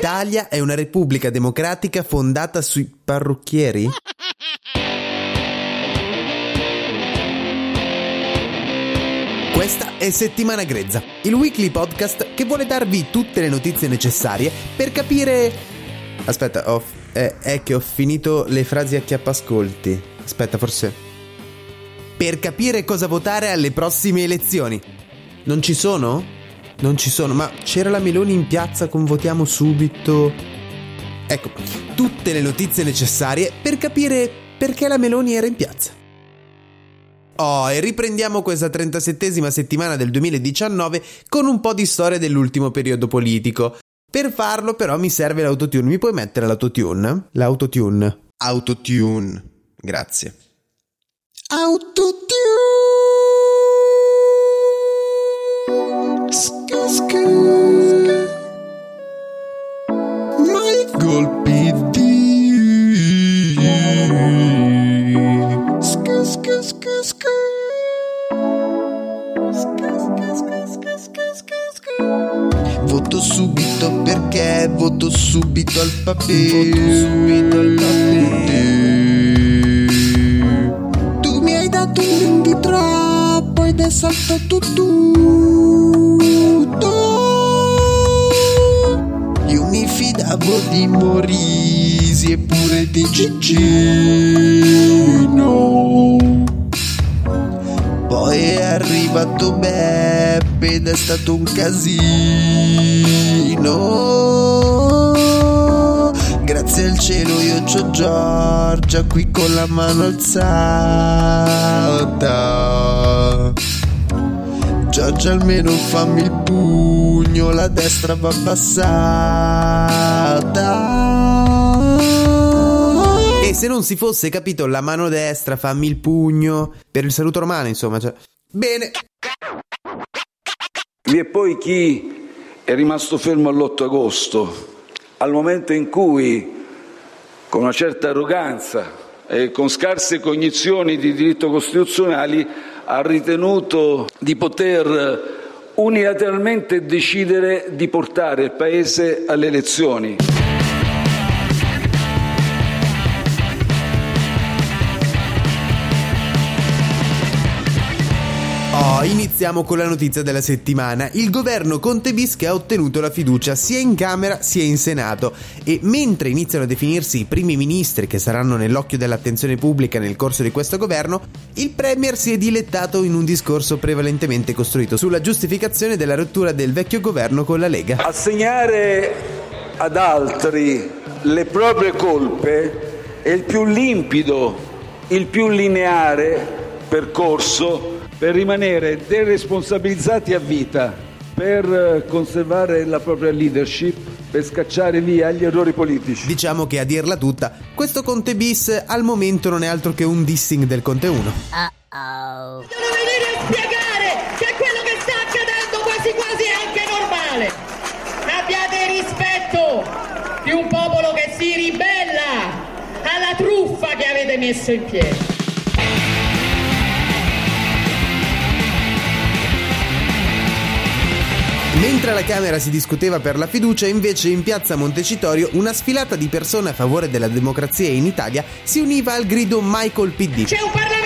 L'Italia è una repubblica democratica fondata sui parrucchieri? Questa è Settimana Grezza, il weekly podcast che vuole darvi tutte le notizie necessarie per capire... Aspetta, ho... è, è che ho finito le frasi a chiappascolti. Aspetta, forse... Per capire cosa votare alle prossime elezioni. Non ci sono? Non ci sono, ma c'era la Meloni in piazza con votiamo subito. Ecco, tutte le notizie necessarie per capire perché la Meloni era in piazza. Oh, e riprendiamo questa 37esima settimana del 2019 con un po' di storia dell'ultimo periodo politico. Per farlo però mi serve l'autotune. Mi puoi mettere l'autotune? L'autotune. Autotune. Grazie. Autotune. Voto subito perché voto subito al. Voto subito al papà. Tu mi hai dato un di troppo ed è saltato tutto. Fidavo di Morisi pure di Gigino. Poi è arrivato Beppe ed è stato un casino. Grazie al cielo io c'ho Giorgia qui con la mano alzata. Giorgia almeno fammi il pugno, la destra va passata. E se non si fosse capito la mano destra, fammi il pugno, per il saluto romano insomma. Cioè. Bene, Vi è poi chi è rimasto fermo all'8 agosto, al momento in cui, con una certa arroganza e con scarse cognizioni di diritto costituzionali, ha ritenuto di poter unilateralmente decidere di portare il Paese alle elezioni. Iniziamo con la notizia della settimana. Il governo Conte bis che ha ottenuto la fiducia sia in Camera sia in Senato e mentre iniziano a definirsi i primi ministri che saranno nell'occhio dell'attenzione pubblica nel corso di questo governo, il Premier si è dilettato in un discorso prevalentemente costruito sulla giustificazione della rottura del vecchio governo con la Lega. Assegnare ad altri le proprie colpe è il più limpido, il più lineare percorso per rimanere deresponsabilizzati a vita, per eh, conservare la propria leadership, per scacciare via gli errori politici. Diciamo che a dirla tutta, questo Conte bis al momento non è altro che un dissing del Conte 1. Devono venire a spiegare che quello che sta accadendo quasi quasi è anche normale. Abbiate rispetto di un popolo che si ribella alla truffa che avete messo in piedi. Mentre alla Camera si discuteva per la fiducia, invece in piazza Montecitorio una sfilata di persone a favore della democrazia in Italia si univa al grido Michael PD. C'è un parlamentare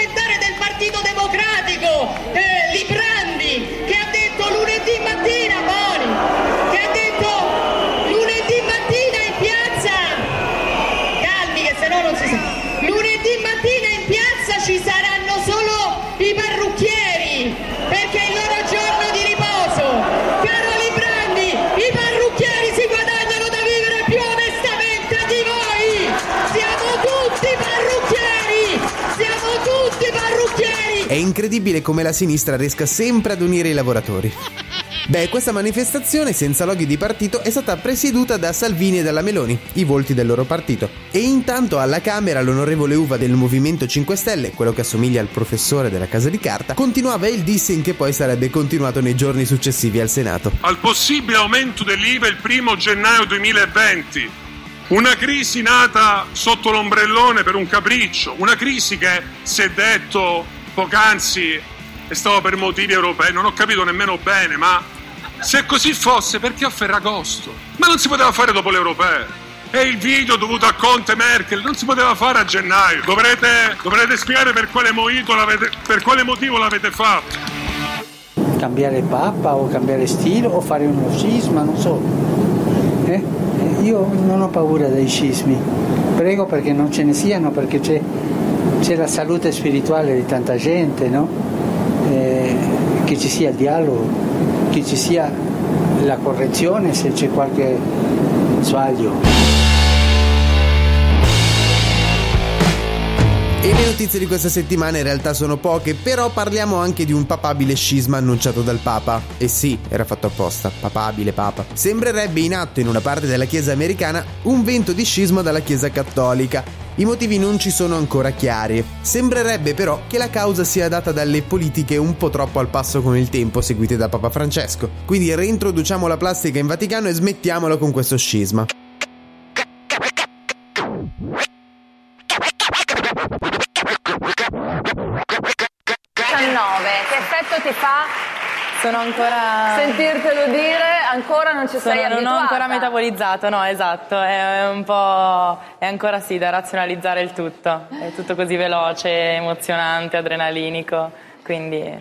incredibile come la sinistra riesca sempre ad unire i lavoratori. Beh, questa manifestazione senza loghi di partito è stata presieduta da Salvini e dalla Meloni, i volti del loro partito. E intanto alla Camera l'onorevole Uva del Movimento 5 Stelle, quello che assomiglia al professore della Casa di Carta, continuava il dissing che poi sarebbe continuato nei giorni successivi al Senato. Al possibile aumento dell'IVA il primo gennaio 2020. Una crisi nata sotto l'ombrellone per un capriccio, una crisi che è detto poc'anzi e stava per motivi europei, non ho capito nemmeno bene, ma se così fosse, perché a Ferragosto? Ma non si poteva fare dopo le europee. E il video dovuto a Conte Merkel non si poteva fare a gennaio. Dovrete, dovrete spiegare per quale, per quale motivo l'avete fatto. Cambiare papa o cambiare stile o fare uno scisma, non so. Eh? Io non ho paura dei scismi. Prego perché non ce ne siano, perché c'è, c'è la salute spirituale di tanta gente, no? eh, che ci sia il dialogo che ci sia la correzione se c'è qualche sbaglio. E le notizie di questa settimana in realtà sono poche, però parliamo anche di un papabile scisma annunciato dal Papa. E sì, era fatto apposta, papabile Papa. Sembrerebbe in atto in una parte della Chiesa americana un vento di scisma dalla Chiesa cattolica, i motivi non ci sono ancora chiari. Sembrerebbe però che la causa sia data dalle politiche un po' troppo al passo con il tempo seguite da Papa Francesco. Quindi reintroduciamo la plastica in Vaticano e smettiamolo con questo scisma. 19, che effetto ti fa sono ancora. Sentirtelo dire, ancora non ci sei Sono, Non ho ancora metabolizzato, no, esatto. È un po'. È ancora sì da razionalizzare il tutto. È tutto così veloce, emozionante, adrenalinico. Quindi.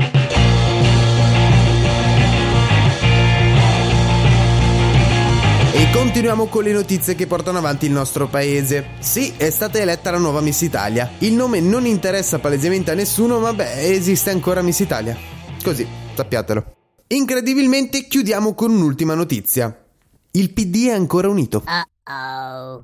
E continuiamo con le notizie che portano avanti il nostro paese. Sì, è stata eletta la nuova Miss Italia. Il nome non interessa palesemente a nessuno, ma beh, esiste ancora Miss Italia. Così, sappiatelo. Incredibilmente chiudiamo con un'ultima notizia. Il PD è ancora unito. Uh-oh.